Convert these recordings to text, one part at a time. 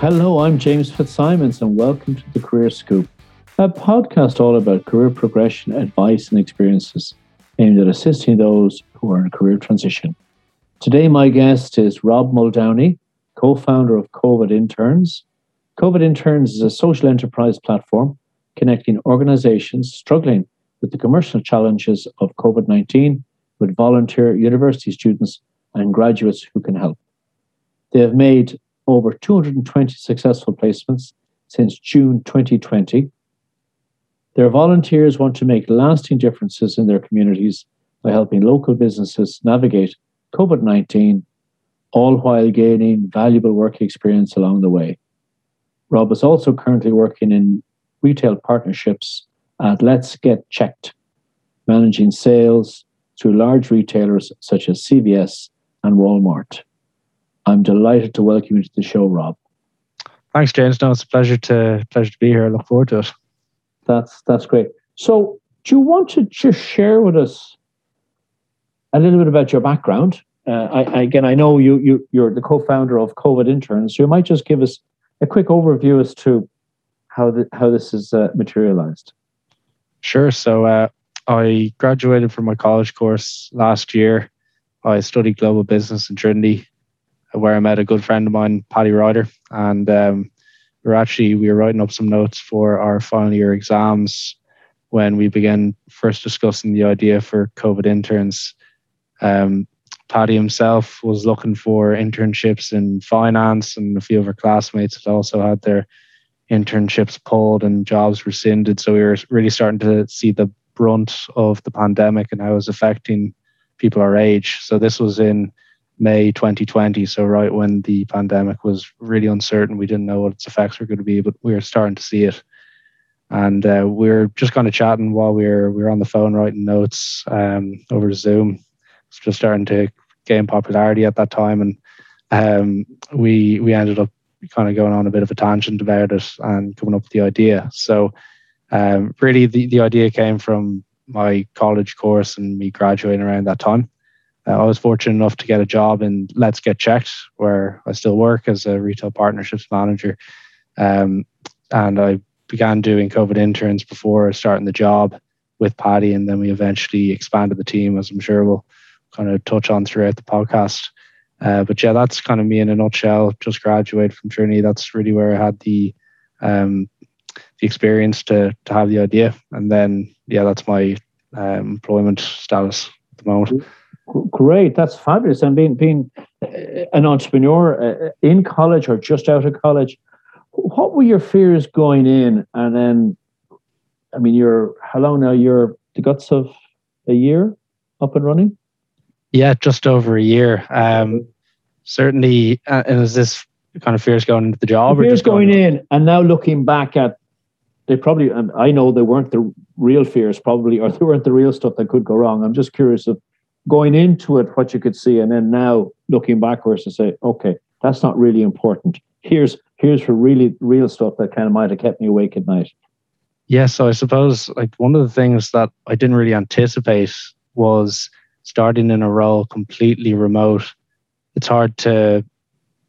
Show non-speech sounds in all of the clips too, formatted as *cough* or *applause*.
Hello, I'm James Fitzsimons, and welcome to the Career Scoop, a podcast all about career progression, advice, and experiences aimed at assisting those who are in a career transition. Today, my guest is Rob Muldowney, co founder of COVID Interns. COVID Interns is a social enterprise platform connecting organizations struggling with the commercial challenges of COVID 19 with volunteer university students and graduates who can help. They have made over 220 successful placements since June 2020. Their volunteers want to make lasting differences in their communities by helping local businesses navigate COVID 19, all while gaining valuable work experience along the way. Rob is also currently working in retail partnerships at Let's Get Checked, managing sales through large retailers such as CVS and Walmart. I'm delighted to welcome you to the show, Rob. Thanks, James. No, it's a pleasure to pleasure to be here. I look forward to it. That's that's great. So, do you want to just share with us a little bit about your background? Uh, I, again, I know you you you're the co-founder of COVID Interns, so you might just give us a quick overview as to how the, how this is uh, materialized. Sure. So, uh, I graduated from my college course last year. I studied global business in Trinity where I met a good friend of mine, Paddy Ryder, and um, we were actually we were writing up some notes for our final year exams when we began first discussing the idea for COVID interns. Um, Paddy himself was looking for internships in finance, and a few of our classmates had also had their internships pulled and jobs rescinded. So we were really starting to see the brunt of the pandemic and how it was affecting people our age. So this was in May 2020. So right when the pandemic was really uncertain, we didn't know what its effects were going to be, but we were starting to see it. And uh, we were just kind of chatting while we were we were on the phone writing notes um, over Zoom. It's just starting to gain popularity at that time, and um, we we ended up kind of going on a bit of a tangent about it and coming up with the idea. So um, really, the the idea came from my college course and me graduating around that time. Uh, I was fortunate enough to get a job in Let's Get Checked, where I still work as a retail partnerships manager. Um, and I began doing COVID interns before starting the job with Paddy, and then we eventually expanded the team, as I'm sure we'll kind of touch on throughout the podcast. Uh, but yeah, that's kind of me in a nutshell. Just graduated from Trinity. That's really where I had the um, the experience to to have the idea, and then yeah, that's my um, employment status at the moment. Great, that's fabulous. And being being uh, an entrepreneur uh, in college or just out of college, what were your fears going in? And then, I mean, you're how long now? You're the guts of a year up and running. Yeah, just over a year. Um, certainly, uh, and is this kind of fears going into the job, the fears going, going in, and now looking back at they probably and I know they weren't the real fears probably or they weren't the real stuff that could go wrong. I'm just curious of going into it what you could see and then now looking backwards and say okay that's not really important. Here's here's for really real stuff that kind of might have kept me awake at night. Yeah so i suppose like one of the things that i didn't really anticipate was starting in a role completely remote. It's hard to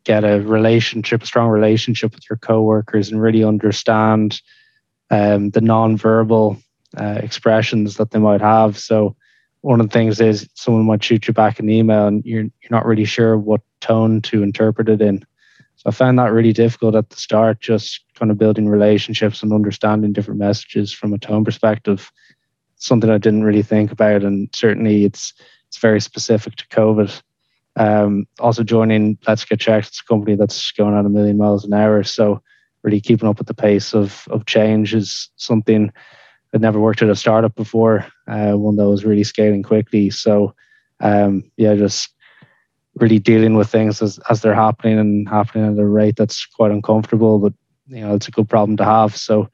get a relationship a strong relationship with your coworkers and really understand um, the non-verbal uh, expressions that they might have. So one of the things is someone might shoot you back an email and you're you're not really sure what tone to interpret it in. So I found that really difficult at the start, just kind of building relationships and understanding different messages from a tone perspective. Something I didn't really think about, and certainly it's it's very specific to COVID. Um, also joining Let's Get Checked, it's a company that's going at a million miles an hour. So really keeping up with the pace of of change is something I'd never worked at a startup before, uh, one that was really scaling quickly. So, um, yeah, just really dealing with things as, as they're happening and happening at a rate that's quite uncomfortable, but you know, it's a good problem to have. So,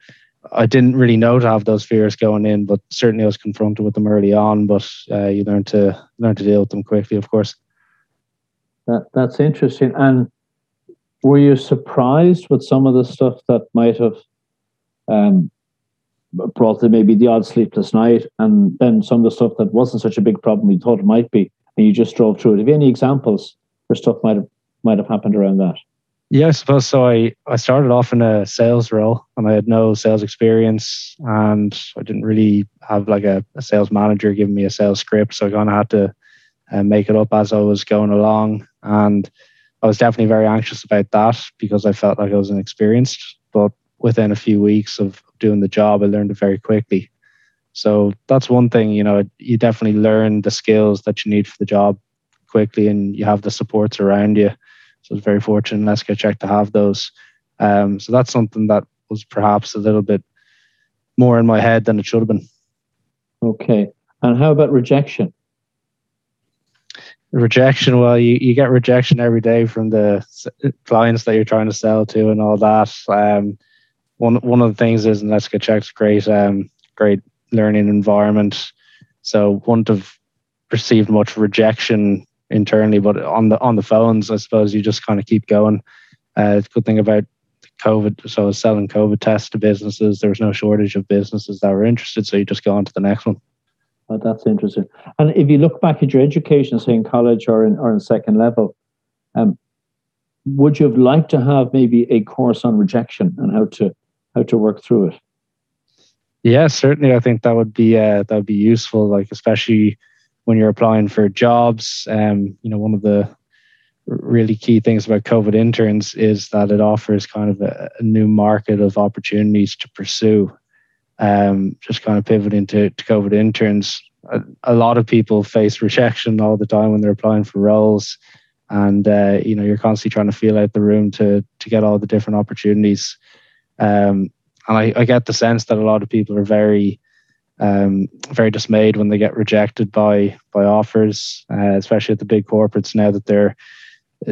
I didn't really know to have those fears going in, but certainly I was confronted with them early on. But uh, you learn to learn to deal with them quickly, of course. That that's interesting. And were you surprised with some of the stuff that might have um, brought them maybe the odd sleepless night, and then some of the stuff that wasn't such a big problem you thought it might be, and you just drove through it. Have you any examples where stuff might have might have happened around that? Yeah, I suppose so. I, I started off in a sales role and I had no sales experience and I didn't really have like a, a sales manager giving me a sales script. So I kind of had to uh, make it up as I was going along. And I was definitely very anxious about that because I felt like I was inexperienced. But within a few weeks of doing the job, I learned it very quickly. So that's one thing, you know, you definitely learn the skills that you need for the job quickly and you have the supports around you. So I was very fortunate Let's Get Checked to have those. Um, so that's something that was perhaps a little bit more in my head than it should have been. Okay. And how about rejection? Rejection, well, you, you get rejection every day from the clients that you're trying to sell to and all that. Um, one one of the things is, and Let's Get Checked, great, um, great learning environment. So wouldn't have received much rejection internally, but on the on the phones, I suppose you just kind of keep going. Uh, the good thing about COVID, so I was selling COVID tests to businesses. There was no shortage of businesses that were interested, so you just go on to the next one. Oh, that's interesting. And if you look back at your education, say in college or in or in second level, um, would you have liked to have maybe a course on rejection and how to how to work through it? Yeah, certainly. I think that would be uh, that would be useful. Like especially when you're applying for jobs. Um, you know, one of the really key things about COVID interns is that it offers kind of a, a new market of opportunities to pursue. Um, just kind of pivoting to, to COVID interns, a, a, lot of people face rejection all the time when they're applying for roles, and uh, you know you're constantly trying to feel out the room to to get all the different opportunities. Um, and I, I get the sense that a lot of people are very um, very dismayed when they get rejected by by offers, uh, especially at the big corporates now that they're,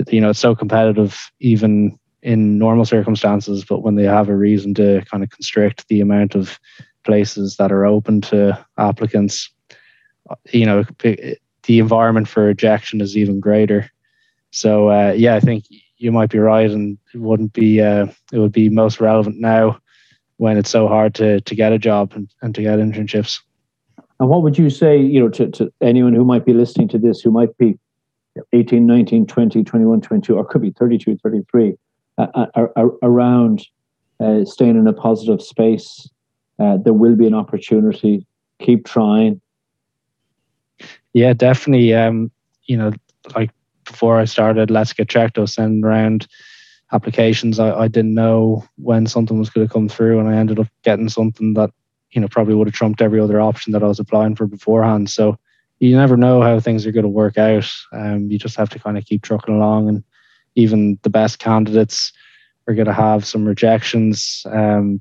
you know, it's so competitive even in normal circumstances. But when they have a reason to kind of constrict the amount of places that are open to applicants, you know, the environment for rejection is even greater. So uh, yeah, I think you might be right, and it wouldn't be uh, it would be most relevant now when it's so hard to to get a job and, and to get internships. And what would you say, you know, to, to anyone who might be listening to this, who might be 18, 19, 20, 21, 22, or could be 32, 33, uh, uh, around uh, staying in a positive space? Uh, there will be an opportunity. Keep trying. Yeah, definitely. Um, you know, like before I started Let's Get Checked, I was sending around applications. I, I didn't know when something was going to come through, and I ended up getting something that you know probably would have trumped every other option that I was applying for beforehand. So you never know how things are going to work out. Um, you just have to kind of keep trucking along, and even the best candidates are going to have some rejections. Um,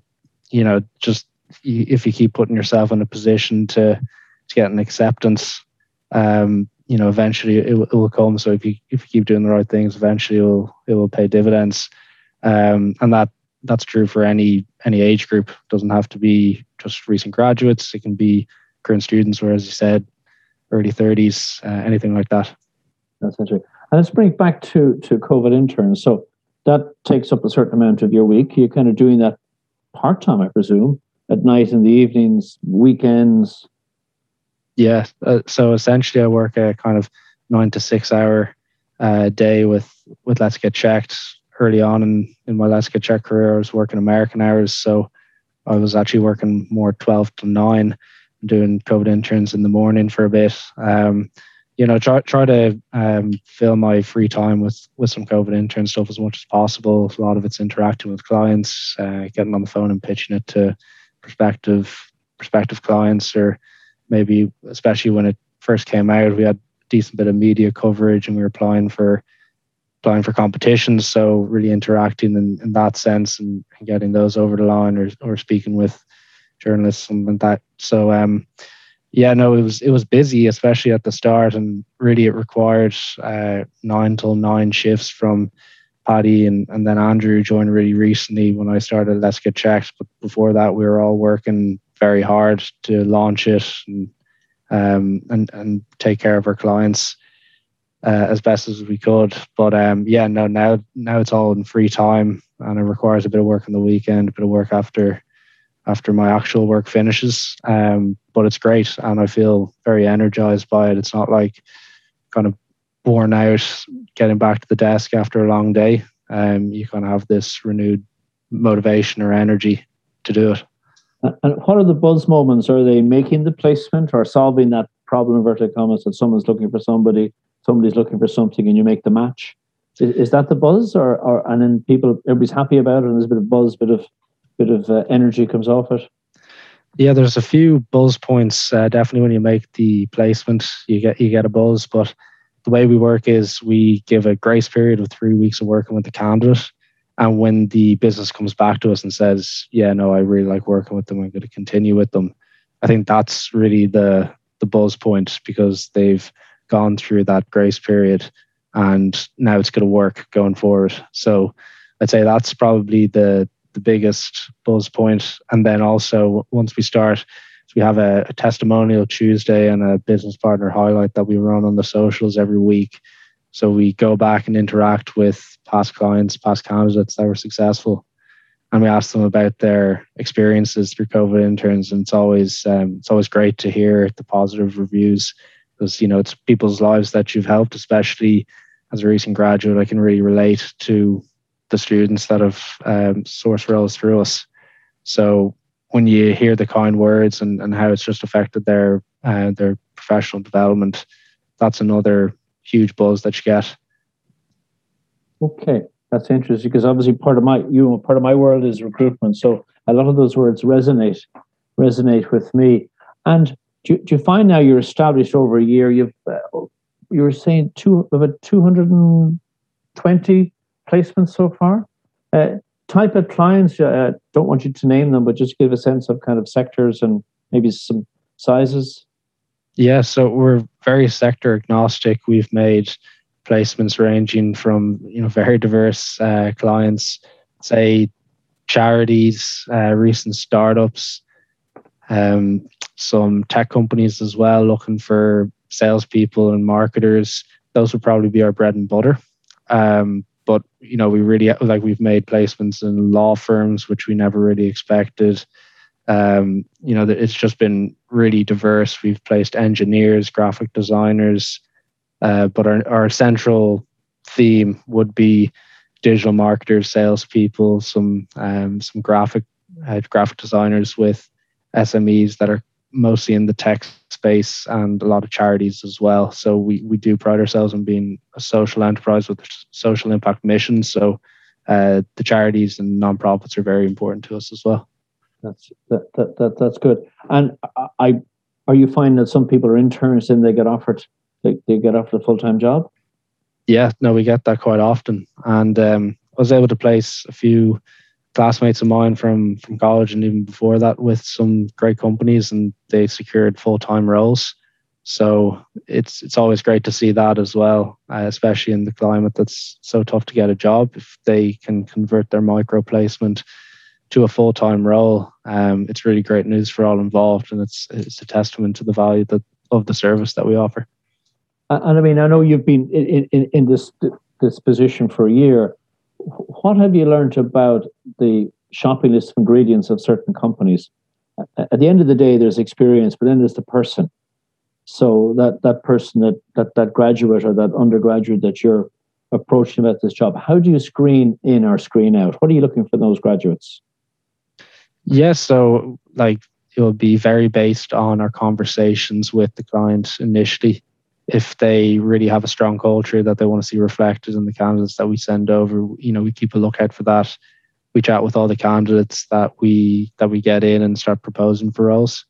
you know, just if you keep putting yourself in a position to to get an acceptance, um, you know eventually it, it will come. So if you if you keep doing the right things eventually it will it will pay dividends. Um, and that that's true for any any age group. It doesn't have to be just recent graduates. It can be current students or as you said early 30s uh, anything like that. That's interesting. And let's bring it back to to covid interns. So that takes up a certain amount of your week. You're kind of doing that part-time i presume at night in the evenings weekends yeah. Uh, so essentially, I work a kind of nine to six hour uh, day with with Let's Get Checked. Early on in, in my Let's Get Checked career, I was working American hours, so I was actually working more twelve to nine, doing COVID interns in the morning for a bit. Um, you know, try try to um, fill my free time with with some COVID intern stuff as much as possible. A lot of it's interacting with clients, uh, getting on the phone and pitching it to prospective prospective clients or maybe especially when it first came out, we had a decent bit of media coverage and we were applying for applying for competitions. So really interacting in, in that sense and, getting those over the line or or speaking with journalists and, and that. So um yeah, no, it was it was busy, especially at the start, and really it required uh, nine till nine shifts from Paddy and, and then Andrew joined really recently when I started Let's Get Checked. But before that, we were all working very hard to launch it and um, and and take care of our clients uh, as best as we could. But um, yeah, no, now now it's all in free time, and it requires a bit of work on the weekend, a bit of work after after my actual work finishes. Um, but it's great, and I feel very energized by it. It's not like kind of worn out getting back to the desk after a long day. um, you kind of have this renewed motivation or energy to do it. And what are the buzz moments? Are they making the placement or solving that problem, inverted commas, that someone's looking for somebody, somebody's looking for something, and you make the match? Is, is that the buzz, or, or and then people, everybody's happy about it, and there's a bit of buzz, bit of bit of uh, energy comes off it? Yeah, there's a few buzz points. Uh, definitely, when you make the placement, you get you get a buzz. But the way we work is we give a grace period of three weeks of working with the candidate, and when the business comes back to us and says, "Yeah, no, I really like working with them. I'm going to continue with them," I think that's really the the buzz point because they've gone through that grace period, and now it's going to work going forward. So, I'd say that's probably the the biggest buzz point. And then also once we start, we have a, a, testimonial Tuesday and a business partner highlight that we run on the socials every week. So we go back and interact with past clients, past candidates that were successful, and we ask them about their experiences through COVID interns. And it's always um, it's always great to hear the positive reviews because you know it's people's lives that you've helped, especially as a recent graduate. I can really relate to the students that have um, sourced roles through us. So when you hear the kind words and, and how it's just affected their uh, their professional development, that's another huge buzz that you get. Okay, that's interesting because obviously part of my you know, part of my world is recruitment, so a lot of those words resonate resonate with me. And do, do you find now you're established over a year? You've uh, you were saying two about two hundred and twenty placements so far. Uh, type of clients, uh, don't want you to name them, but just give a sense of kind of sectors and maybe some sizes. Yeah, so we're very sector agnostic. We've made placements ranging from you know very diverse uh, clients, say charities, uh, recent startups, um, some tech companies as well, looking for salespeople and marketers. Those would probably be our bread and butter. Um, but you know we really like we've made placements in law firms which we never really expected um, you know it's just been really diverse we've placed engineers graphic designers uh, but our, our central theme would be digital marketers salespeople some um, some graphic uh, graphic designers with SMEs that are mostly in the tech space and a lot of charities as well. So we, we do pride ourselves on being a social enterprise with a social impact mission. So uh, the charities and nonprofits are very important to us as well. That's that, that, that that's good. And I are you finding that some people are interns and they get offered they, they get offered a full time job? Yeah, no, we get that quite often. And um, I was able to place a few classmates of mine from from college and even before that with some great companies and they secured full-time roles so it's it's always great to see that as well uh, especially in the climate that's so tough to get a job if they can convert their micro placement to a full-time role um, it's really great news for all involved and it's it's a testament to the value that of the service that we offer and i mean i know you've been in in, in this this position for a year what have you learned about the shopping list of ingredients of certain companies? At the end of the day, there's experience, but then there's the person. So that that person that that that graduate or that undergraduate that you're approaching about this job, how do you screen in or screen out? What are you looking for those graduates? Yes, so like it will be very based on our conversations with the client initially if they really have a strong culture that they want to see reflected in the candidates that we send over, you know, we keep a lookout for that. We chat with all the candidates that we that we get in and start proposing for roles.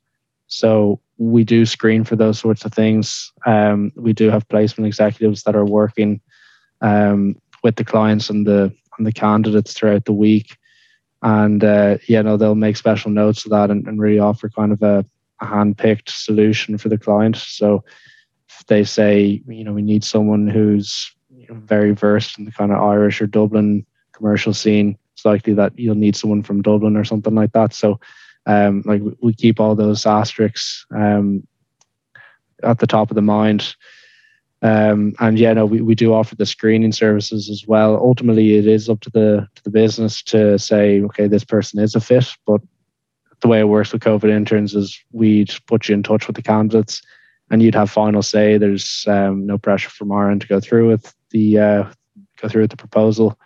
So we do screen for those sorts of things. Um, we do have placement executives that are working um, with the clients and the and the candidates throughout the week, and uh, yeah, no, they'll make special notes of that and, and really offer kind of a, a hand picked solution for the client. So they say, you know, we need someone who's you know, very versed in the kind of Irish or Dublin commercial scene, it's likely that you'll need someone from Dublin or something like that. So, um, like we keep all those asterisks um, at the top of the mind. Um, and yeah, no, we, we do offer the screening services as well. Ultimately, it is up to the to the business to say, okay, this person is a fit. But the way it works with COVID interns is we'd put you in touch with the candidates and you'd have final say. There's um, no pressure from our end to go through with the uh, go through with the proposal,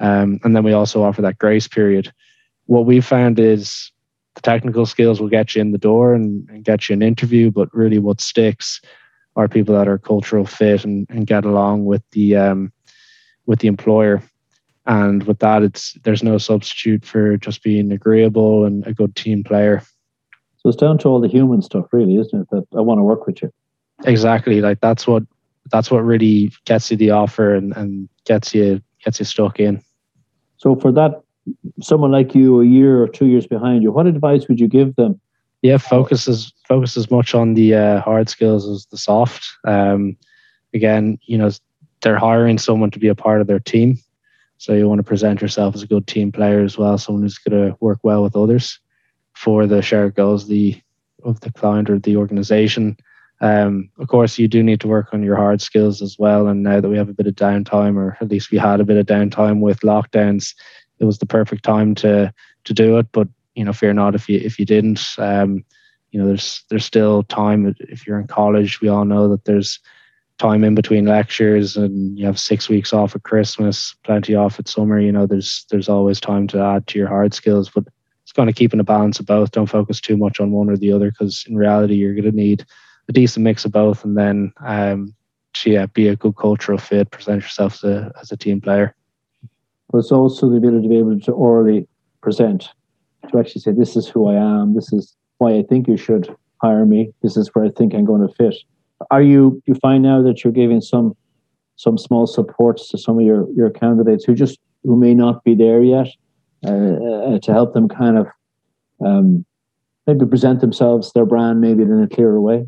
Um, and then we also offer that grace period. What we found is the technical skills will get you in the door and, and get you an interview, but really what sticks are people that are cultural fit and, and get along with the um, with the employer. And with that, it's there's no substitute for just being agreeable and a good team player. So it's down to all the human stuff, really, isn't it? That I want to work with you. Exactly. Like that's what that's what really gets you the offer and, and gets you gets you stuck in. So for that, someone like you, a year or two years behind you, what advice would you give them? Yeah, focus as focus as much on the uh, hard skills as the soft. Um, again, you know, they're hiring someone to be a part of their team, so you want to present yourself as a good team player as well, someone who's going to work well with others for the shared goals the of the client or the organization. Um, of course, you do need to work on your hard skills as well. And now that we have a bit of downtime, or at least we had a bit of downtime with lockdowns, it was the perfect time to to do it. But you know, fear not if you if you didn't. Um, you know, there's there's still time if you're in college. We all know that there's time in between lectures, and you have six weeks off at Christmas, plenty off at summer. You know, there's there's always time to add to your hard skills, but it's kind of keeping a balance of both. Don't focus too much on one or the other, because in reality, you're going to need a decent mix of both, and then um, yeah, be a good cultural fit, present yourself as a, as a team player. But it's also the ability to be able to orally present, to actually say, "This is who I am. This is why I think you should hire me. This is where I think I'm going to fit." Are you you find now that you're giving some some small supports to some of your your candidates who just who may not be there yet uh, uh, to help them kind of um, maybe present themselves, their brand, maybe in a clearer way?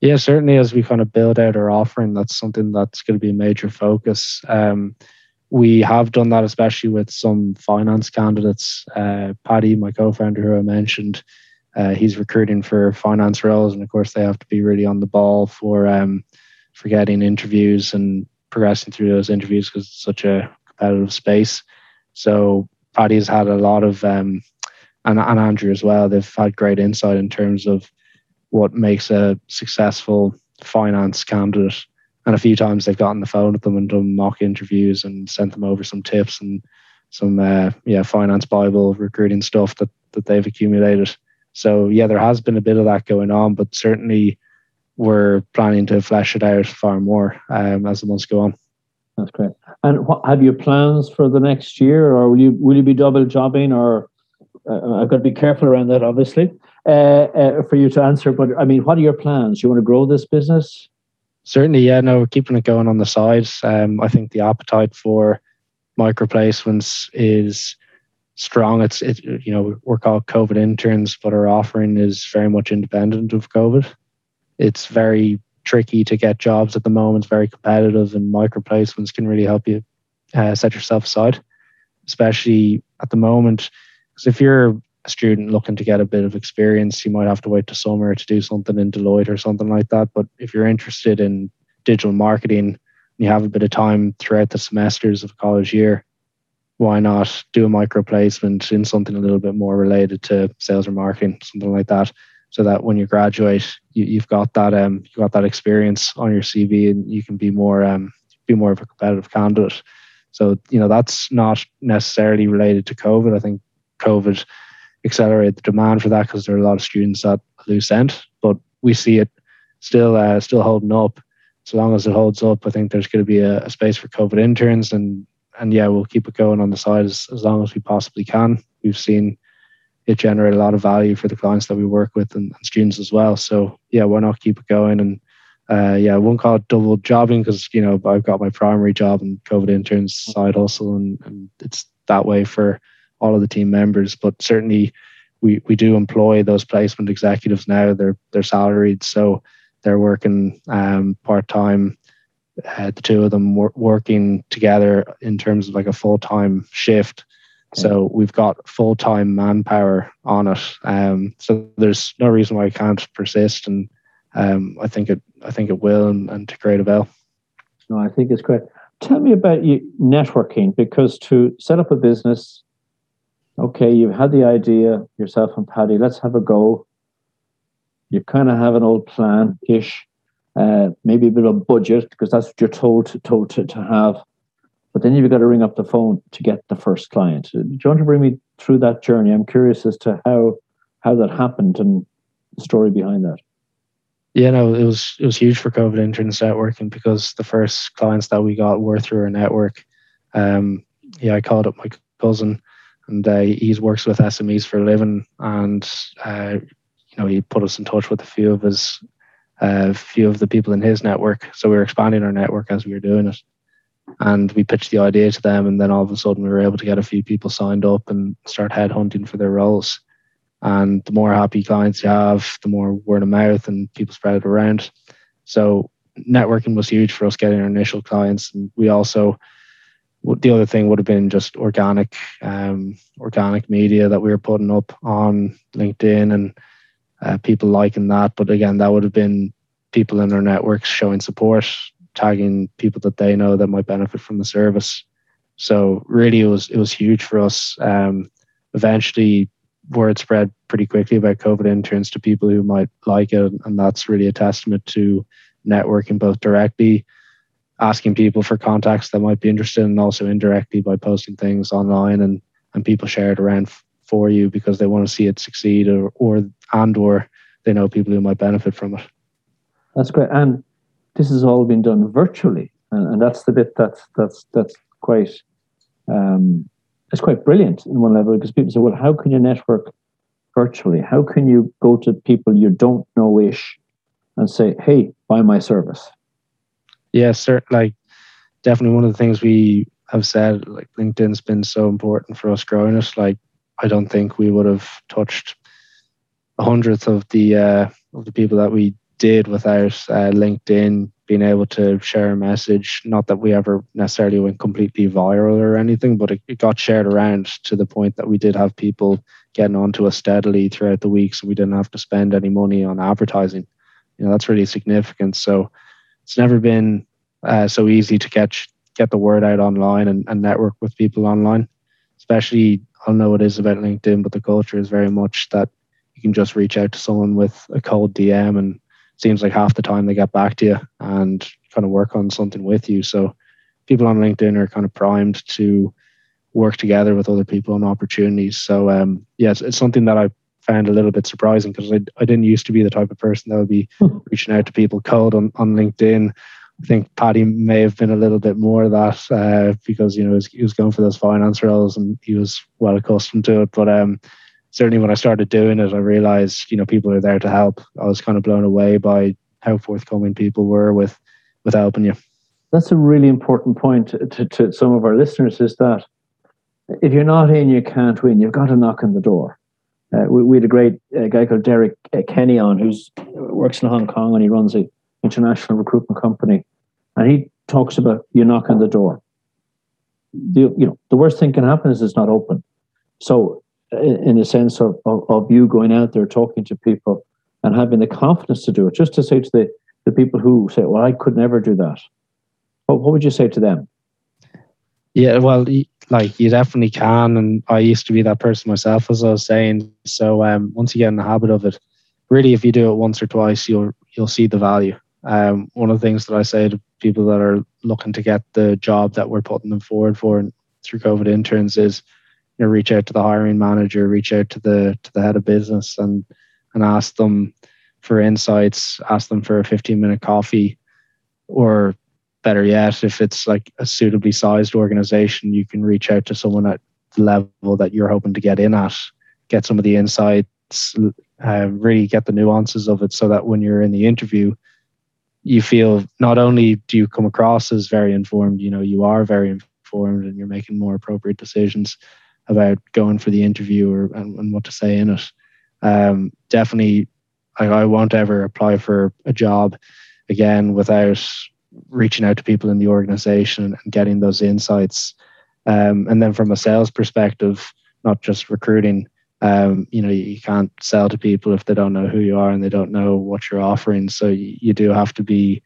Yeah, certainly as we kind of build out our offering, that's something that's going to be a major focus. Um, we have done that, especially with some finance candidates. Uh, Paddy, my co-founder, who I mentioned, uh, he's recruiting for finance roles, and of course, they have to be really on the ball for um, for getting interviews and progressing through those interviews because it's such a competitive space. So Paddy has had a lot of, um, and, and Andrew as well. They've had great insight in terms of what makes a successful finance candidate. And a few times they've gotten the phone with them and done mock interviews and sent them over some tips and some uh, yeah finance bible recruiting stuff that that they've accumulated. So yeah, there has been a bit of that going on, but certainly we're planning to flesh it out far more um, as the months go on. That's great. And what, have your plans for the next year, or will you will you be double jobbing, or uh, I've got to be careful around that, obviously uh, uh, for you to answer. But I mean, what are your plans? You want to grow this business? Certainly, yeah. No, we're keeping it going on the side. Um, I think the appetite for micro placements is strong. It's it, you know we're called COVID interns, but our offering is very much independent of COVID. It's very tricky to get jobs at the moment. It's very competitive, and micro placements can really help you uh, set yourself aside, especially at the moment. Because if you're a student looking to get a bit of experience, you might have to wait to summer to do something in Deloitte or something like that. But if you're interested in digital marketing, you have a bit of time throughout the semesters of college year, why not do a micro placement in something a little bit more related to sales or marketing, something like that, so that when you graduate, you, have got that um you got that experience on your CV and you can be more um be more of a competitive candidate. So you know that's not necessarily related to COVID. I think COVID accelerate the demand for that because there are a lot of students at loose end. But we see it still uh, still holding up. So long as it holds up, I think there's going to be a, a, space for COVID interns, and and yeah, we'll keep it going on the side as, as long as we possibly can. We've seen it generate a lot of value for the clients that we work with and, and students as well. So yeah, why not keep it going? And uh, yeah, I won't call it double jobbing because you know I've got my primary job and COVID interns side hustle, and, and it's that way for all of the team members. But certainly, we we do employ those placement executives now. They're they're salaried, so they're working um, part time. Uh, the two of them wor- working together in terms of like a full time shift. So we've got full time manpower on it. Um, so there's no reason why I can't persist, and um, I think it I think it will, and, and to great avail. No, I think it's great. Tell me about you networking because to set up a business okay, you've had the idea yourself and Paddy, let's have a go. You kind of have an old plan ish, uh, maybe a bit of budget because that's what you're told to, told to, to have. but then you've got to ring up the phone to get the first client. Do you want to bring me through that journey? I'm curious as to how how that happened and the story behind that. Yeah, no, it was it was huge for COVID interns networking because the first clients that we got were through our network. Um, yeah, I called up my cousin, and uh, he works with SMEs for a living, and uh, you know he put us in touch with a few of his, uh, few of the people in his network. So we were expanding our network as we were doing it. And we pitched the idea to them and then all of a sudden we were able to get a few people signed up and start headhunting for their roles. And the more happy clients you have the more word of mouth and people spread it around. So networking was huge for us getting our initial clients. And we also the other thing would have been just organic um, organic media that we were putting up on linkedin and uh, people liking that but again that would have been people in our networks showing support tagging people that they know that might benefit from the service. So really, it was it was huge for us. Um, eventually, word spread pretty quickly about COVID interns to people who might like it, and that's really a testament to networking both directly, asking people for contacts that might be interested, and also indirectly by posting things online and and people share it around f- for you because they want to see it succeed or or and or they know people who might benefit from it. That's great. And this has all been done virtually, and, and that's the bit that's that's that's quite um, it's quite brilliant in one level because people say, well, how can you network virtually? How can you go to people you don't know ish and say, hey, buy my service? Yeah, sir. Like definitely one of the things we have said, like LinkedIn's been so important for us growing it. Like I don't think we would have touched a hundredth of the uh, of the people that we did without uh, LinkedIn being able to share a message. Not that we ever necessarily went completely viral or anything, but it, it got shared around to the point that we did have people getting onto us steadily throughout the week, so we didn't have to spend any money on advertising. You know, that's really significant. So it's never been uh, so easy to get get the word out online and, and network with people online. Especially, I don't know what it is about LinkedIn, but the culture is very much that you can just reach out to someone with a cold DM and seems like half the time they get back to you and kind of work on something with you. So people on LinkedIn are kind of primed to work together with other people on opportunities. So um, yes, it's something that I found a little bit surprising because I, I didn't used to be the type of person that would be hmm. reaching out to people cold on, on LinkedIn. I think Paddy may have been a little bit more of that uh, because you know he was going for those finance roles and he was well accustomed to it. But um, certainly when I started doing it, I realized, you know, people are there to help. I was kind of blown away by how forthcoming people were with with helping you. That's a really important point to, to some of our listeners is that if you're not in, you can't win. You've got to knock on the door. Uh, we, we, had a great uh, guy called Derek uh, Kenny on who works in Hong Kong and he runs a international recruitment company. And he talks about you knock on the door. The, you know, the worst thing can happen is it's not open. So in a sense of, of, of, you going out there talking to people and having the confidence to do it just to say to the, the people who say well i could never do that what, what would you say to them yeah well like you definitely can and i used to be that person myself as i was saying. So um, once you get in the habit of it really if you do it once or twice you'll you'll see the value. Um, one of the things that i say to people that are looking to get the job that we're putting them forward for through covid interns is you know reach out to the hiring manager reach out to the to the head of business and and ask them for insights ask them for a 15 minute coffee or better yet if it's like a suitably sized organization you can reach out to someone at the level that you're hoping to get in at get some of the insights uh, really get the nuances of it so that when you're in the interview you feel not only do you come across as very informed you know you are very informed and you're making more appropriate decisions about going for the interview or and, and what to say in it. Um, definitely, I, I won't ever apply for a job again without reaching out to people in the organization and getting those insights. Um, and then from a sales perspective, not just recruiting, um, you know, you can't sell to people if they don't know who you are and they don't know what you're offering. So you, do have to be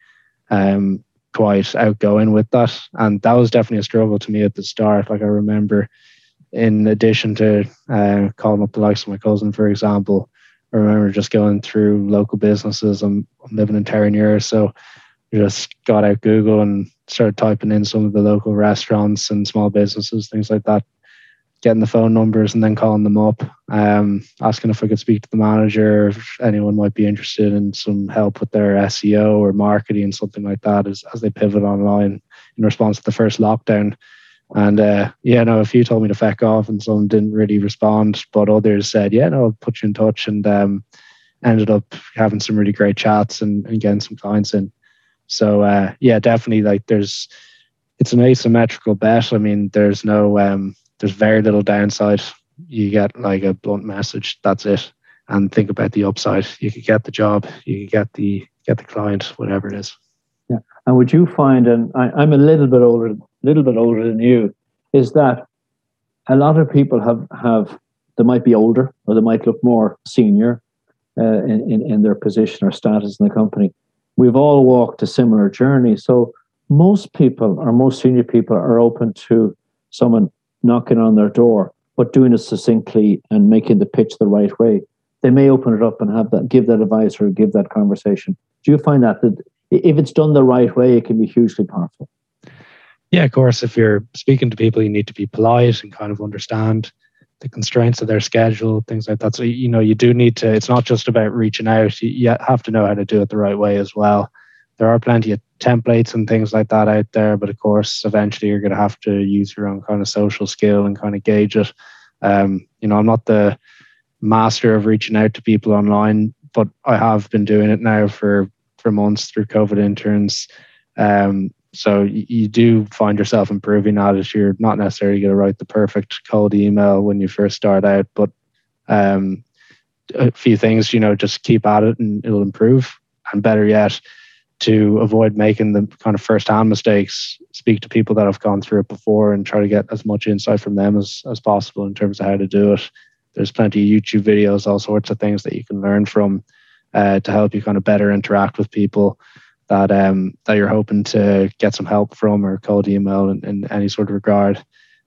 um, quite outgoing with that. And that was definitely a struggle to me at the start. Like I remember in addition to uh, calling up the likes of my cousin, for example, I remember just going through local businesses. I'm, I'm living in Terenure, so just got out Google and started typing in some of the local restaurants and small businesses, things like that, getting the phone numbers and then calling them up, um, asking if I could speak to the manager, if anyone might be interested in some help with their SEO or marketing, something like that, as, as they pivot online in response to the first lockdown. And uh, yeah, no, a few told me to feck off, and some didn't really respond. But others said, "Yeah, no, I'll put you in touch." And um, ended up having some really great chats and, and getting some clients in. So uh, yeah, definitely, like there's, it's an asymmetrical bet. I mean, there's no, um, there's very little downside. You get like a blunt message. That's it. And think about the upside. You could get the job. You could get the get the client, whatever it is. Yeah. And would you find, and I, I'm a little bit older a little bit older than you, is that a lot of people have have they might be older or they might look more senior uh, in, in, in their position or status in the company. We've all walked a similar journey. So most people or most senior people are open to someone knocking on their door, but doing it succinctly and making the pitch the right way. They may open it up and have that, give that advice or give that conversation. Do you find that that if it's done the right way, it can be hugely powerful? Yeah, of course. If you're speaking to people, you need to be polite and kind of understand the constraints of their schedule, things like that. So, you know, you do need to, it's not just about reaching out, you, you have to know how to do it the right way as well. There are plenty of templates and things like that out there, but of course, eventually you're going to have to use your own kind of social skill and kind of gauge it. Um, you know, I'm not the master of reaching out to people online, but I have been doing it now for for months through COVID interns. Um, so you do find yourself improving at it. You're not necessarily going to write the perfect cold email when you first start out, but um, a few things, you know, just keep at it and it'll improve. And better yet, to avoid making the kind of first-hand mistakes, speak to people that have gone through it before and try to get as much insight from them as, as possible in terms of how to do it. There's plenty of YouTube videos, all sorts of things that you can learn from uh, to help you kind of better interact with people that um, that you're hoping to get some help from or cold email in, in any sort of regard.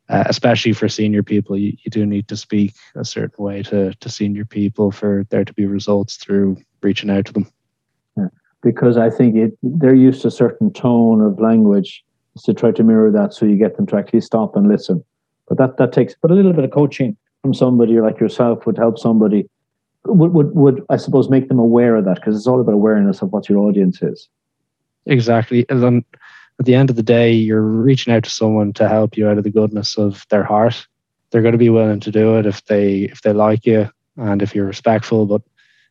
Uh, especially for senior people, you, you do need to speak a certain way to, to senior people for there to be results through reaching out to them. Because I think it, they're used to a certain tone of language to try to mirror that so you get them to actually stop and listen. But that, that takes, but a little bit of coaching from somebody like yourself would help somebody, would, would, would I suppose, make them aware of that because it's all about awareness of what your audience is. Exactly. And then at the end of the day, you're reaching out to someone to help you out of the goodness of their heart. They're going to be willing to do it if they if they like you and if you're respectful. But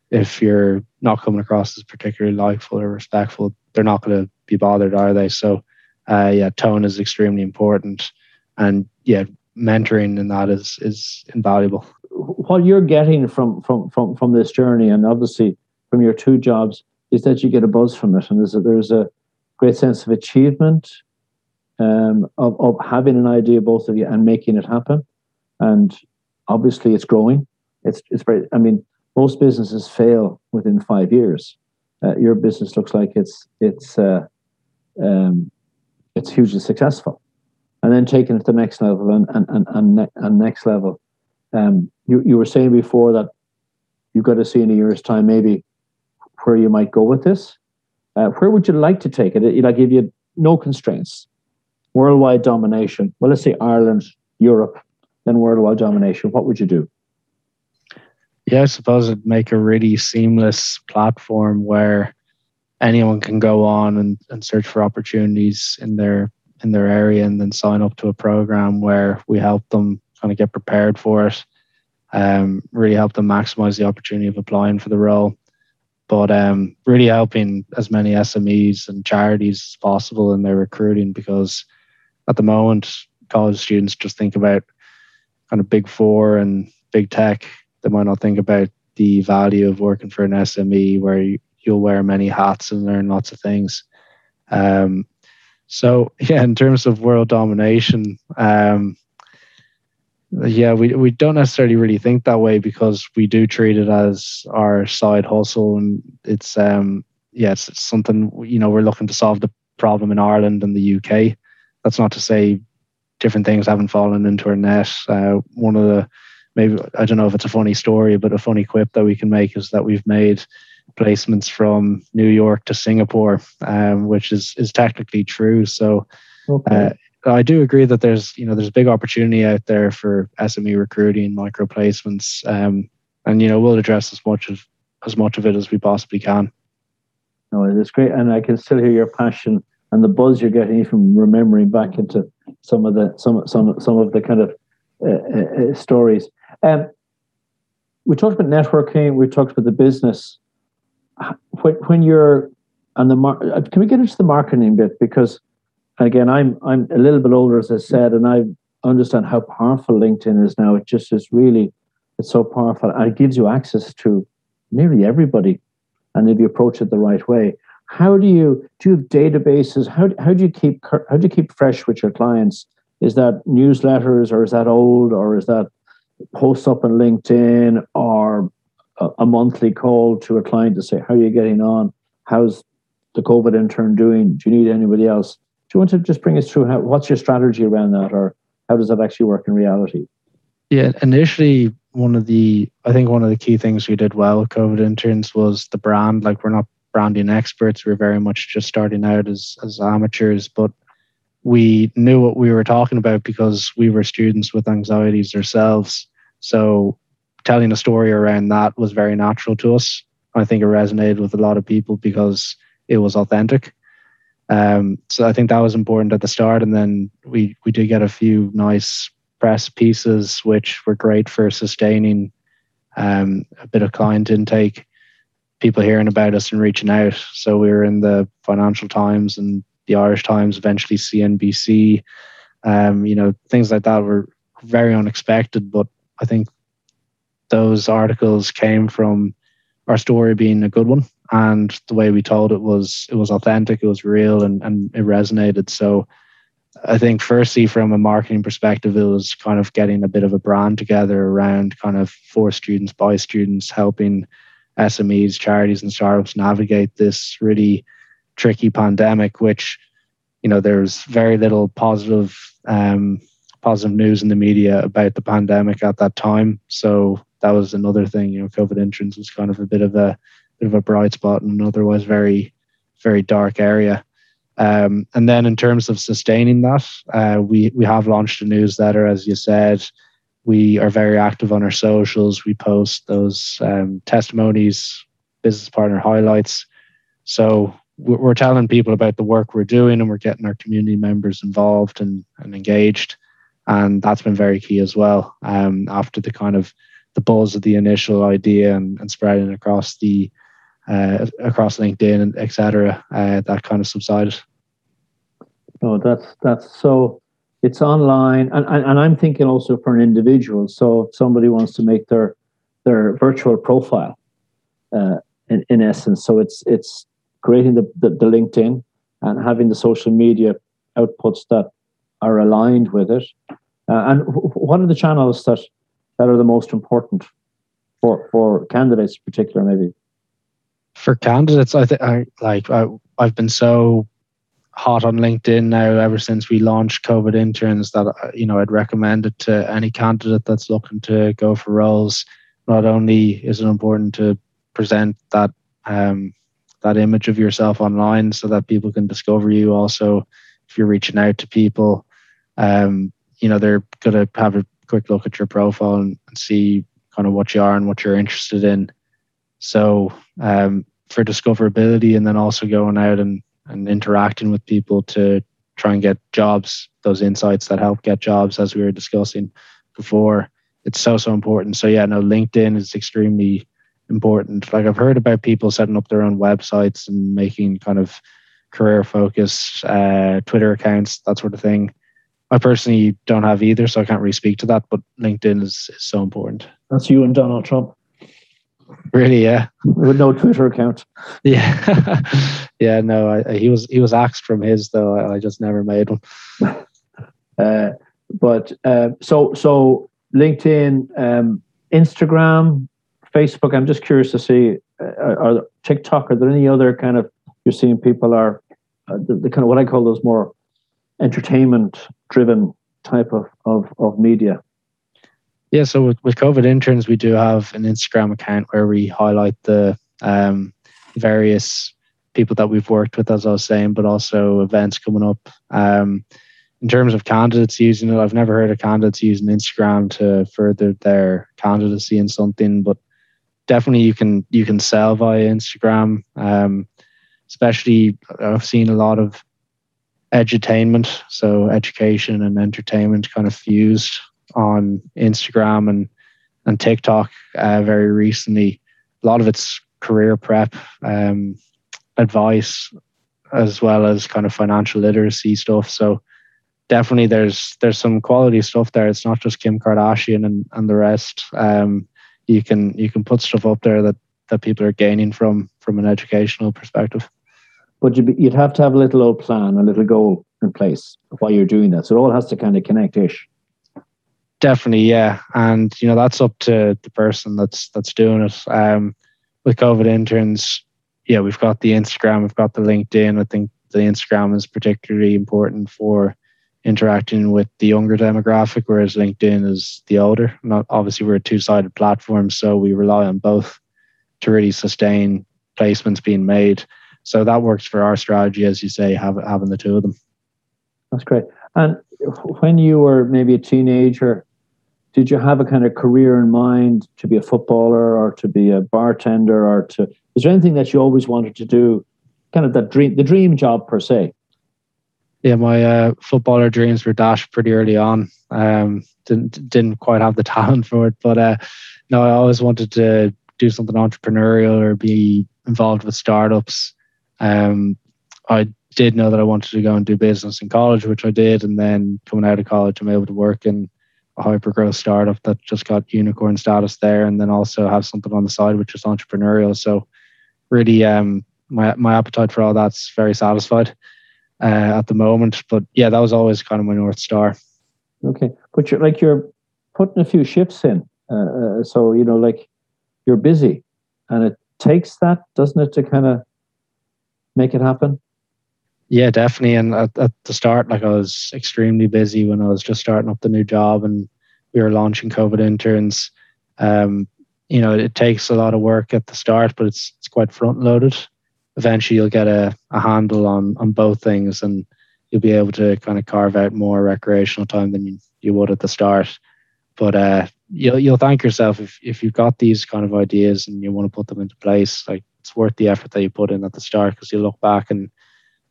if you're not coming across as particularly likeful or respectful, they're not going to be bothered, are they? So, uh, yeah, tone is extremely important, and yeah, mentoring in that is is invaluable. What you're getting from from from from this journey, and obviously from your two jobs, is that you get a buzz from it, and there's a, there's a great sense of achievement, um, of of having an idea, both of you, and making it happen. And obviously, it's growing. It's it's very. I mean, most businesses fail within five years. Uh, your business looks like it's it's uh, um, it's hugely successful, and then taking it to the next level and and and and, ne- and next level. Um, you you were saying before that you've got to see in a year's time maybe where you might go with this? Uh, where would you like to take it? Like, if you no constraints, worldwide domination. Well, let's say Ireland, Europe, then worldwide domination. What would you do? Yeah, I suppose it'd make a really seamless platform where anyone can go on and, and search for opportunities in their in their area and then sign up to a program where we help them kind of get prepared for it. Um, really help them maximize the opportunity of applying for the role but um, really helping as many SMEs and charities as possible in their recruiting because at the moment, college students just think about kind of big four and big tech. They might not think about the value of working for an SME where you, will wear many hats and learn lots of things. Um, so, *laughs* yeah, in terms of world domination, um, yeah, we we don't necessarily really think that way because we do treat it as our side hustle, and it's um yeah, it's, it's something you know we're looking to solve the problem in Ireland and the UK. That's not to say different things haven't fallen into our net. Uh, one of the maybe I don't know if it's a funny story, but a funny quip that we can make is that we've made placements from New York to Singapore, um, which is is technically true. So okay. uh, I do agree that there's you know there's a big opportunity out there for SME recruiting, micro placements, um, and you know we'll address as much of as much of it as we possibly can. No, it is great, and I can still hear your passion and the buzz you're getting from remembering back into some of the some some some of the kind of uh, uh, uh stories. Um, we talked about networking. We talked about the business. When, when you're on the mar- uh, can we get into the marketing bit because again I'm I'm a little bit older as I said and I understand how powerful LinkedIn is now. It just is really it's so powerful and it gives you access to nearly everybody. And if you approach it the right way how do you do you have databases? How, how do you keep how do you keep fresh with your clients? Is that newsletters or is that old or is that posts up on linkedin or a, a monthly call to a client to say how are you getting on? How's the covid intern doing? Do you need anybody else you want to just bring us through how, what's your strategy around that or how does that actually work in reality yeah initially one of the i think one of the key things we did well with covid interns was the brand like we're not branding experts. We are very much just starting out as, as amateurs, but we knew what we were talking about because we were students with anxieties ourselves. So telling a story around that was very natural to us. I think it resonated with a lot of people because it was authentic. Um, so I think that was important at the start, and then we we did get a few nice press pieces, which were great for sustaining um, a bit of client intake people hearing about us and reaching out. So we were in the Financial Times and the Irish Times, eventually CNBC. Um, you know, things like that were very unexpected, but I think those articles came from our story being a good one and the way we told it was it was authentic it was real and, and it resonated so i think firstly from a marketing perspective it was kind of getting a bit of a brand together around kind of for students by students helping SMEs, charities, and startups navigate this really tricky pandemic, which you know there's very little positive um, positive news in the media about the pandemic at that time. So that was another thing. You know, COVID interns was kind of a bit of a bit of a bright spot in an otherwise very very dark area. Um, and then in terms of sustaining that, uh, we we have launched a newsletter, as you said. We are very active on our socials. We post those um, testimonies, business partner highlights. So we're telling people about the work we're doing and we're getting our community members involved and, and engaged. And that's been very key as well. Um, after the kind of the buzz of the initial idea and, and spreading across the uh, across LinkedIn and etc. Uh, that kind of subsided. Oh, that's that's so it's online and, and, and i'm thinking also for an individual so if somebody wants to make their their virtual profile uh, in, in essence so it's it's creating the, the, the linkedin and having the social media outputs that are aligned with it uh, and what are the channels that that are the most important for for candidates in particular maybe for candidates i think i like I, i've been so hot on LinkedIn now ever since we launched COVID interns that uh, you know I'd recommend it to any candidate that's looking to go for roles. Not only is it important to present that um, that image of yourself online so that people can discover you. Also, if you're reaching out to people, um, you know they're gonna have a quick look at your profile and, and see kind of what you are and what you're interested in. So um, for discoverability, and then also going out and and interacting with people to try and get jobs, those insights that help get jobs, as we were discussing before. It's so, so important. So, yeah, no, LinkedIn is extremely important. Like, I've heard about people setting up their own websites and making kind of career focused uh, Twitter accounts, that sort of thing. I personally don't have either, so I can't really speak to that, but LinkedIn is, is so important. That's you and Donald Trump. Really? Yeah. With no Twitter account. Yeah. *laughs* yeah. No, I, he was he was axed from his though. I, I just never made one. *laughs* uh, but uh, so so LinkedIn, um, Instagram, Facebook. I'm just curious to see. Uh, are TikTok? Are there any other kind of you're seeing people are uh, the, the kind of what I call those more entertainment driven type of, of, of media? Yeah, so with, with COVID interns, we do have an Instagram account where we highlight the um, various people that we've worked with, as I was saying, but also events coming up. Um, in terms of candidates using it, I've never heard of candidates using Instagram to further their candidacy in something, but definitely you can you can sell via Instagram. Um, especially, I've seen a lot of edutainment, so education and entertainment, kind of fused on Instagram and and TikTok uh, very recently. A lot of it's career prep, um, advice, as well as kind of financial literacy stuff. So definitely there's there's some quality stuff there. It's not just Kim Kardashian and, and the rest. Um, you can you can put stuff up there that that people are gaining from from an educational perspective. But you'd, have to have a little old plan, a little goal in place while you're doing that. So it all has to kind of connect ish. Definitely, yeah, and you know that's up to the person that's that's doing it. Um, with COVID interns, yeah, we've got the Instagram, we've got the LinkedIn. I think the Instagram is particularly important for interacting with the younger demographic, whereas LinkedIn is the older. Not obviously we're a two-sided platform, so we rely on both to really sustain placements being made. So that works for our strategy, as you say, have, having the two of them. That's great. And when you were maybe a teenager, did you have a kind of career in mind to be a footballer or to be a bartender or to is there anything that you always wanted to do? Kind of that dream the dream job per se? Yeah my uh, footballer dreams were dashed pretty early on. Um, didn't didn't quite have the *laughs* talent for it but uh, no i always wanted to do something entrepreneurial or be involved with startups. Um, i did know that i wanted to go and do business in college which i did and then coming out of college i'm able to work in a hyper startup that just got unicorn status there, and then also have something on the side which is entrepreneurial. So really, um, my my appetite for all that's very satisfied uh, at the moment. But yeah, that was always kind of my north star. Okay, but you're like you're putting a few shifts in, uh, uh, so you know, like you're busy, and it takes that, doesn't it, to kind of make it happen? Yeah, definitely. And at, at the start, like I was extremely busy when I was just starting up the new job and we were launching COVID interns. Um, you know, it takes a lot of work at the start, but it's it's quite front loaded. Eventually, you'll get a, a handle on on both things, and you'll be able to kind of carve out more recreational time than you, you would at the start. But uh, you'll you'll thank yourself if if you've got these kind of ideas and you want to put them into place. Like it's worth the effort that you put in at the start because you look back and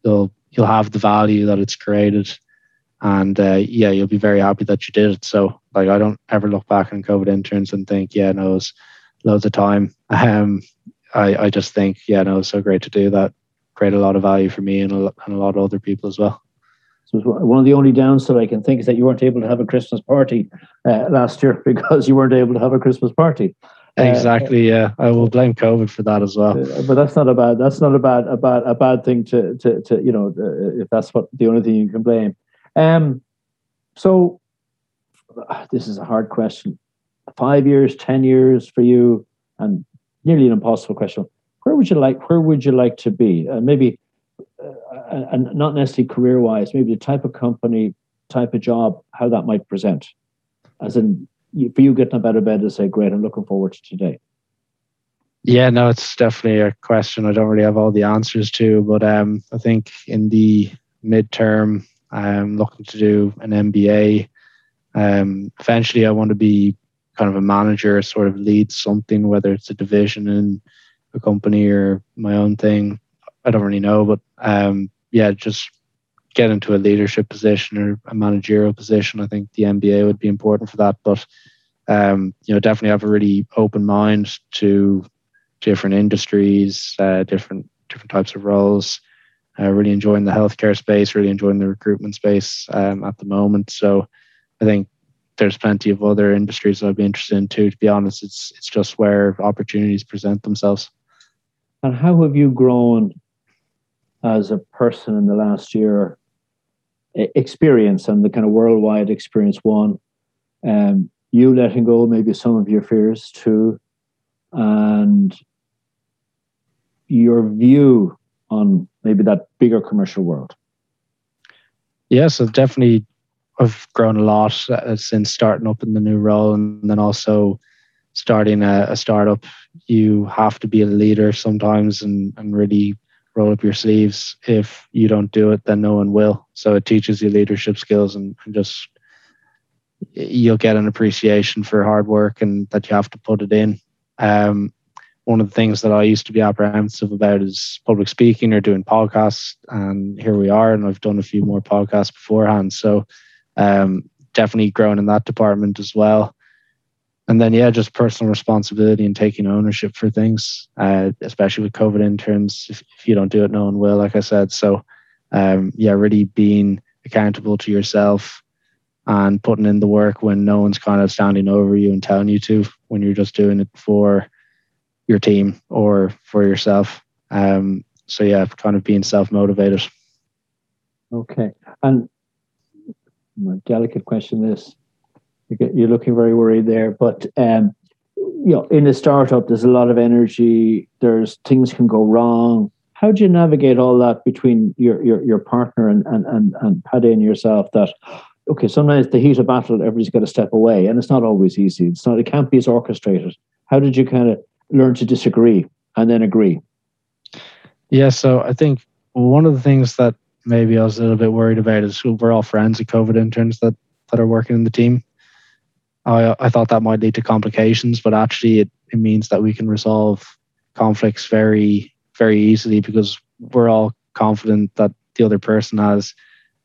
you'll you'll have the value that it's created. And uh, yeah you'll be very happy that you did. It so like i don't ever look back on covid interns and think yeah no it was loads of time. *laughs* Um i i just think yeah no it's so great to do that. Create a lot of value for me and a, and a lot of other people as well. So one of the only downs that I can think is that you weren't able to have a Christmas party uh, last year *laughs* because you weren't able to have a Christmas party. Uh, exactly. yeah, I will blame COVID for that as well. Uh, but that's not a bad. That's not a bad a bad a bad thing to to to you know uh, if that's what the only thing you can blame. Um, so this is a hard question. Five years, ten years for you, and nearly an impossible question. Where would you like? Where would you like to be? Uh, maybe, uh, and not necessarily career wise. Maybe the type of company, type of job, how that might present. As in, for you getting up out of bed to say, "Great, I'm looking forward to today"? Yeah, no, it's definitely a question I don't really have all the answers to, but um, I think in the midterm, I'm looking to do an MBA. Um, eventually, I want to be kind of a manager, sort of lead something, whether it's a division in a company or my own thing. I don't really know, but um, yeah, just get into a leadership position or a managerial position. I think the MBA would be important for that. But um, you know, definitely have a really open mind to different industries, uh, different different types of roles. Uh, really enjoying the healthcare space, really enjoying the recruitment space um, at the moment. So I think there's plenty of other industries I'd be interested in too. To be honest, it's it's just where opportunities present themselves. And how have you grown as a person in the last year experience and the kind of worldwide experience one um, you letting go maybe some of your fears too and your view on maybe that bigger commercial world. Yes i've definitely i've grown a lot uh, since starting up in the new role and then also starting a, a startup, you have to be a leader sometimes and, and really roll up your sleeves. If you don't do it, then no one will. So it teaches you leadership skills and, and just you'll get an appreciation for hard work and that you have to put it in. Um, one of the things that I used to be apprehensive about is public speaking or doing podcasts, and here we are. And I've done a few more podcasts beforehand, so um, definitely grown in that department as well. And then, yeah, just personal responsibility and taking ownership for things, uh, especially with COVID interns. If, if, you don't do it, no one will, like I said. So, um, yeah, really being accountable to yourself and putting in the work when no one's kind of standing over you and telling you to, when you're just doing it for your team or for yourself. Um, so yeah, kind of being self motivated. Okay, and my delicate question is, you're looking very worried there, but um, you know, in a startup, there's a lot of energy. There's things can go wrong. How do you navigate all that between your your, your partner and and and, and Paddy and yourself? That okay, sometimes the heat of battle, everybody's got to step away, and it's not always easy. It's not. It can't be as orchestrated. How did you kind of learn to disagree and then agree? Yeah, so I think one of the things that maybe I was a little bit worried about is we're all friends of COVID interns that, that are working in the team. I, I thought that might lead to complications, but actually it, it means that we can resolve conflicts very, very easily because we're all confident that the other person has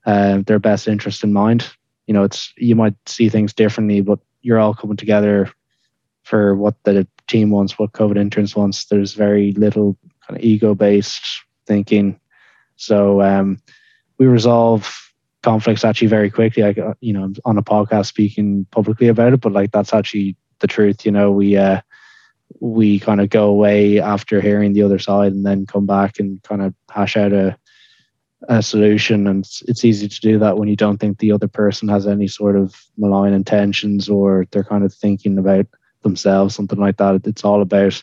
uh, their best interest in mind. You know, it's you might see things differently, but you're all coming together for what the team wants, what COVID interns wants. There's very little kind of ego based thinking. So um, we resolve conflicts actually very quickly. Like uh, you know, on a podcast speaking publicly about it, but like that's actually the truth. You know, we uh, we kind of go away after hearing the other side and then come back and kind of hash out a a solution and it's, it's easy to do that when you don't think the other person has any sort of malign intentions or they're kind of thinking about themselves, something like that. It's all about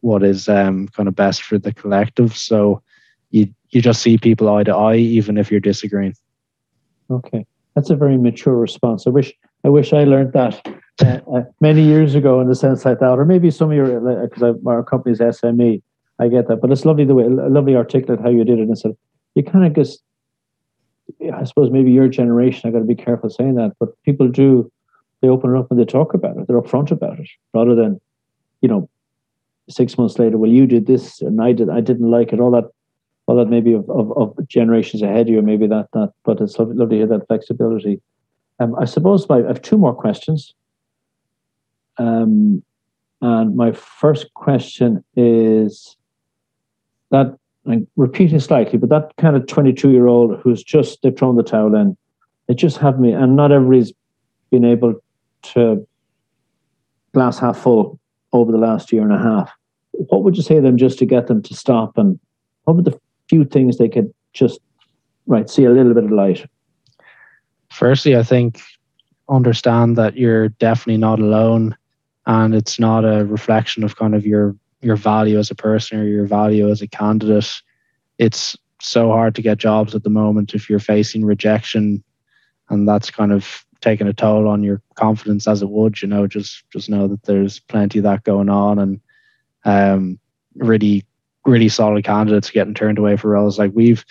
what is um, kind of best for the collective. So you you just see people eye to eye, even if you're disagreeing. Okay, that's a very mature response. I wish I wish I learned that uh, uh, many years ago in the sense like that, or maybe some of your because uh, our company's SME. I get that, but it's lovely the way, lovely articulate how you did it. And so you kind of just, I suppose maybe your generation. I got to be careful saying that, but people do they open it up and they talk about it. They're upfront about it rather than, you know, six months later, well, you did this and I did, I didn't like it. All that, all that maybe of, of, of generations ahead of you, maybe that, that, but it's lovely, to hear that flexibility. Um, I suppose my, I have two more questions. Um, and my first question is that I'm repeating slightly, but that kind of 22 year old who's just, they've thrown the towel in, they just have me, and not everybody's been able to glass half full over the last year and a half, what would you say to them just to get them to stop? And what would the few things they could just right see a little bit of light? Firstly, I think understand that you're definitely not alone, and it's not a reflection of kind of your your value as a person or your value as a candidate. It's so hard to get jobs at the moment if you're facing rejection, and that's kind of taking a toll on your confidence as it would, you know, just just know that there's plenty of that going on and um, really really solid candidates getting turned away for roles. Like we've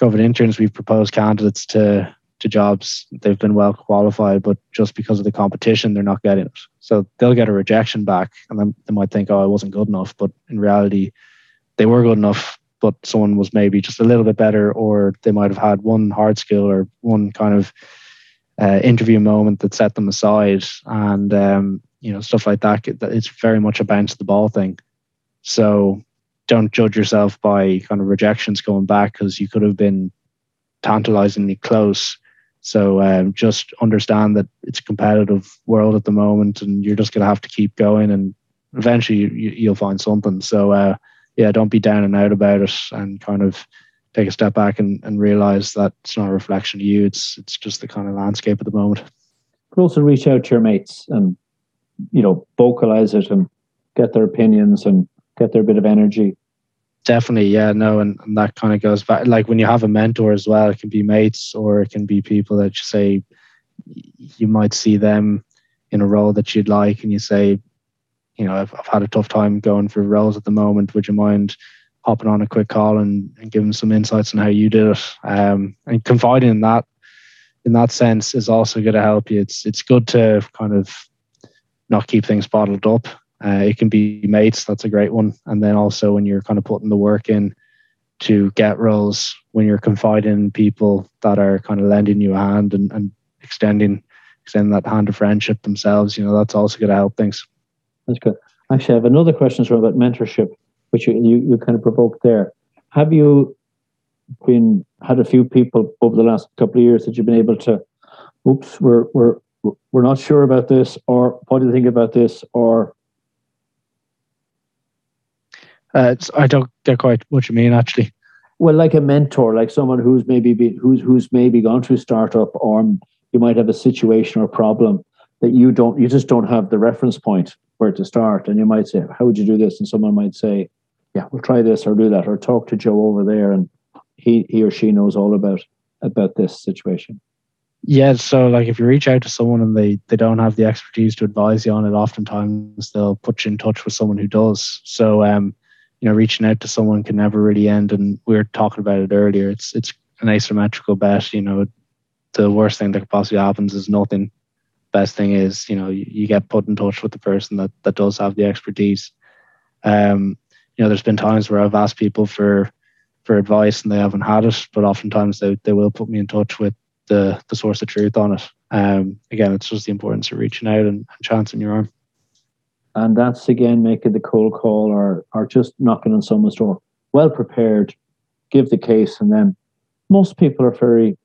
COVID interns, we've proposed candidates to to jobs. They've been well qualified, but just because of the competition, they're not getting it. So they'll get a rejection back, and then they might think, "Oh, I wasn't good enough." But in reality, they were good enough, but someone was maybe just a little bit better, or they might have had one hard skill or one kind of uh, interview moment that set them aside and um, you know stuff like that it's very much a bounce the ball thing so don't judge yourself by kind of rejections going back because you could have been tantalizingly close so um, just understand that it's a competitive world at the moment and you're just going to have to keep going and eventually you, will find something so uh, yeah don't be down and out about it and kind of take a step back and, and realize that it's not a reflection of you. It's it's just the kind of landscape at the moment. But also reach out to your mates and you know vocalize it and get their opinions and get their bit of energy. Definitely, yeah, no, and, and that kind of goes back. Like when you have a mentor as well, it can be mates or it can be people that you say you might see them in a role that you'd like, and you say, you know, I've, I've had a tough time going for roles at the moment. Would you mind hopping on a quick call and, and giving some insights on how you did it? Um, and confiding in that, in that sense, is also going to help you. It's it's good to kind of not keep things bottled up. Uh, it can be mates, that's a great one. And then also when you're kind of putting the work in to get roles, when you're confiding in people that are kind of lending you a hand and, and extending extending that hand of friendship themselves, you know, that's also going to help things. That's good. Actually, I have another question about mentorship, which you, you, you kind of provoked there. Have you been had a few people over the last couple of years that you've been able to, oops, we're we're we're not sure about this, or what do you think about this, or uh, I don't get quite what you mean actually. Well, like a mentor, like someone who's maybe been, who's who's maybe gone through startup, or you might have a situation or problem that you don't, you just don't have the reference point where to start, and you might say, "How would you do this?" And someone might say, "Yeah, we'll try this or do that, or talk to Joe over there, and he he or she knows all about about this situation." Yeah, so like if you reach out to someone and they they don't have the expertise to advise you on it, oftentimes they'll put you in touch with someone who does. So um, you know, reaching out to someone can never really end. And we were talking about it earlier. It's it's an asymmetrical bet. You know, the worst thing that could possibly happen is nothing. Best thing is, you know, you, you get put in touch with the person that that does have the expertise. Um, you know, there's been times where I've asked people for for advice and they haven't had it, but oftentimes they, they will put me in touch with the the source of truth on it. Um, again, it's just the importance of reaching out and, and chancing your arm. And that's again making the cold call or or just knocking on someone's door. Well prepared, give the case, and then most people are very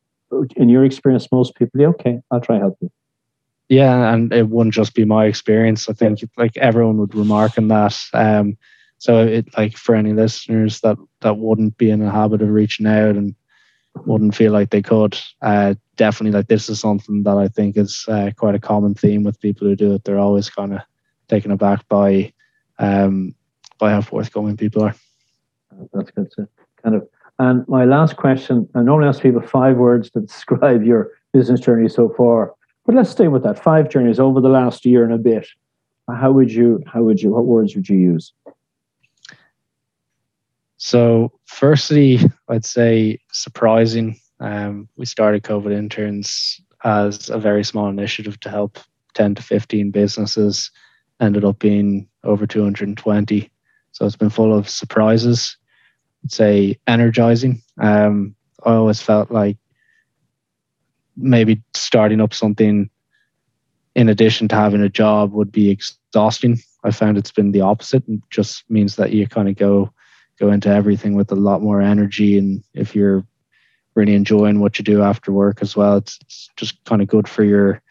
in your experience, most people, okay, I'll try help you. Yeah, and it wouldn't just be my experience. I think like everyone would remark on that. Um, so it like for any listeners that that wouldn't be in a habit of reaching out and wouldn't feel like they could, uh, definitely like this is something that I think is uh, quite a common theme with people who do it. They're always kind of taken aback by um, by how forthcoming people are. That's good to kind of. And my last question, I normally ask people five words to *laughs* describe your business journey so far, but let's stay with that. Five journeys over the last year and a bit. How would you? How would you? What words would you use? So, firstly, I'd say surprising. Um, we started COVID interns as a very small initiative to help 10 to 15 businesses ended up being over 220. So it's been full of surprises. I'd say energizing. Um, I always felt like maybe starting up something in addition to having a job would be exhausting. I found it's been the opposite and just means that you kind of go go into everything with a lot more energy and if you're really enjoying what you do after work as well, it's, it's just kind of good for your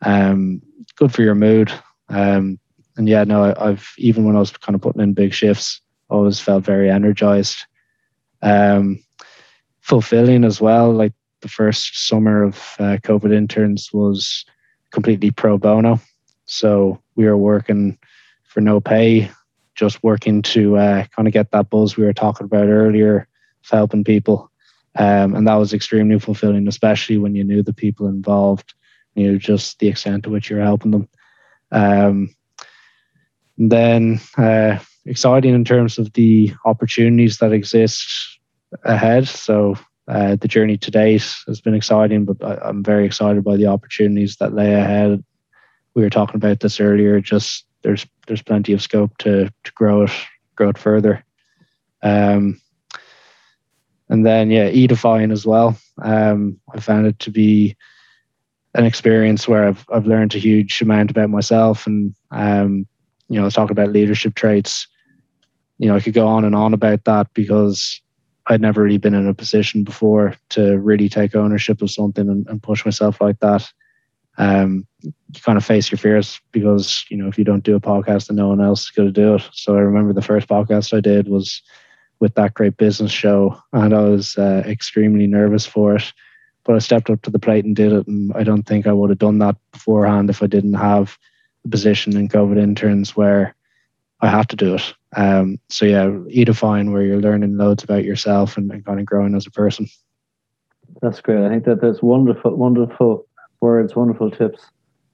um, good for your mood. Um, and yeah, no, I, have even when I was kind of putting in big shifts, I always felt very energized, um, fulfilling as well. Like the first summer of uh, COVID interns was completely pro bono, so we were working for no pay, just working to uh, kind of get that buzz we were talking about earlier, helping people, um, and that was extremely fulfilling, especially when you knew the people involved, you knew just the extent to which you're helping them. Um, and then uh, exciting in terms of the opportunities that exist ahead. So uh, the journey to date has been exciting, but I, am very excited by the opportunities that lay ahead. We were talking about this earlier. Just there's there's plenty of scope to to grow it grow it further. Um, and then yeah, edifying as well. Um, I found it to be an experience where I've I've learned a huge amount about myself and um, you know, talking about leadership traits. You know, I could go on and on about that because I'd never really been in a position before to really take ownership of something and, and push myself like that. Um, you kind of face your fears because you know if you don't do a podcast, then no one else is going to do it. So I remember the first podcast I did was with that great business show, and I was uh, extremely nervous for it. But I stepped up to the plate and did it, and I don't think I would have done that beforehand if I didn't have position in COVID interns where I had to do it. Um, so yeah, edifying where you're learning loads about yourself and, and kind of growing as a person. That's great. I think that that's wonderful, wonderful words, wonderful tips.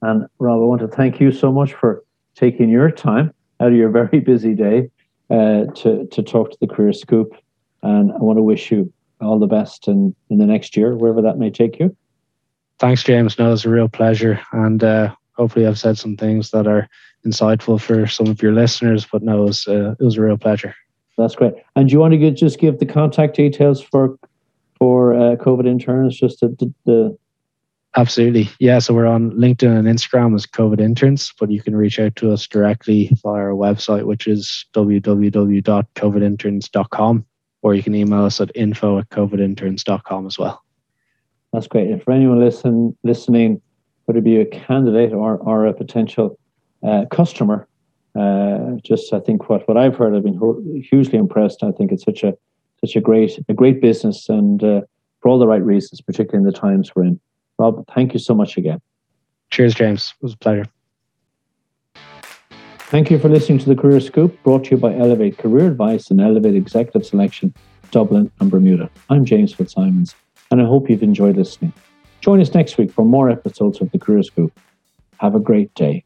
And Rob, I want to thank you so much for taking your time out of your very busy day uh, to, to talk to the Career Scoop. And I want to wish you all the best in, in the next year, wherever that may take you. Thanks, James. No, it's a real pleasure. And uh, hopefully, I've said some things that are insightful for some of your listeners. But no, it was, uh, it was a real pleasure. That's great. And do you want to get, just give the contact details for for uh, COVID interns? Just the, the, Absolutely. Yeah. So we're on LinkedIn and Instagram as COVID interns, but you can reach out to us directly via our website, which is www.covidinterns.com, or you can email us at info at covidinterns.com as well. That's great. And for anyone listen, listening, whether it be a candidate or, or a potential uh, customer, uh, just I think what, what I've heard, I've been hugely impressed. I think it's such a such a great a great business, and uh, for all the right reasons, particularly in the times we're in. Rob, thank you so much again. Cheers, James. It was a pleasure. Thank you for listening to the Career Scoop, brought to you by Elevate Career Advice and Elevate Executive Selection, Dublin and Bermuda. I'm James Fitzsimons, and I hope you've enjoyed listening. Join us next week for more episodes of the Career Scoop. Have a great day.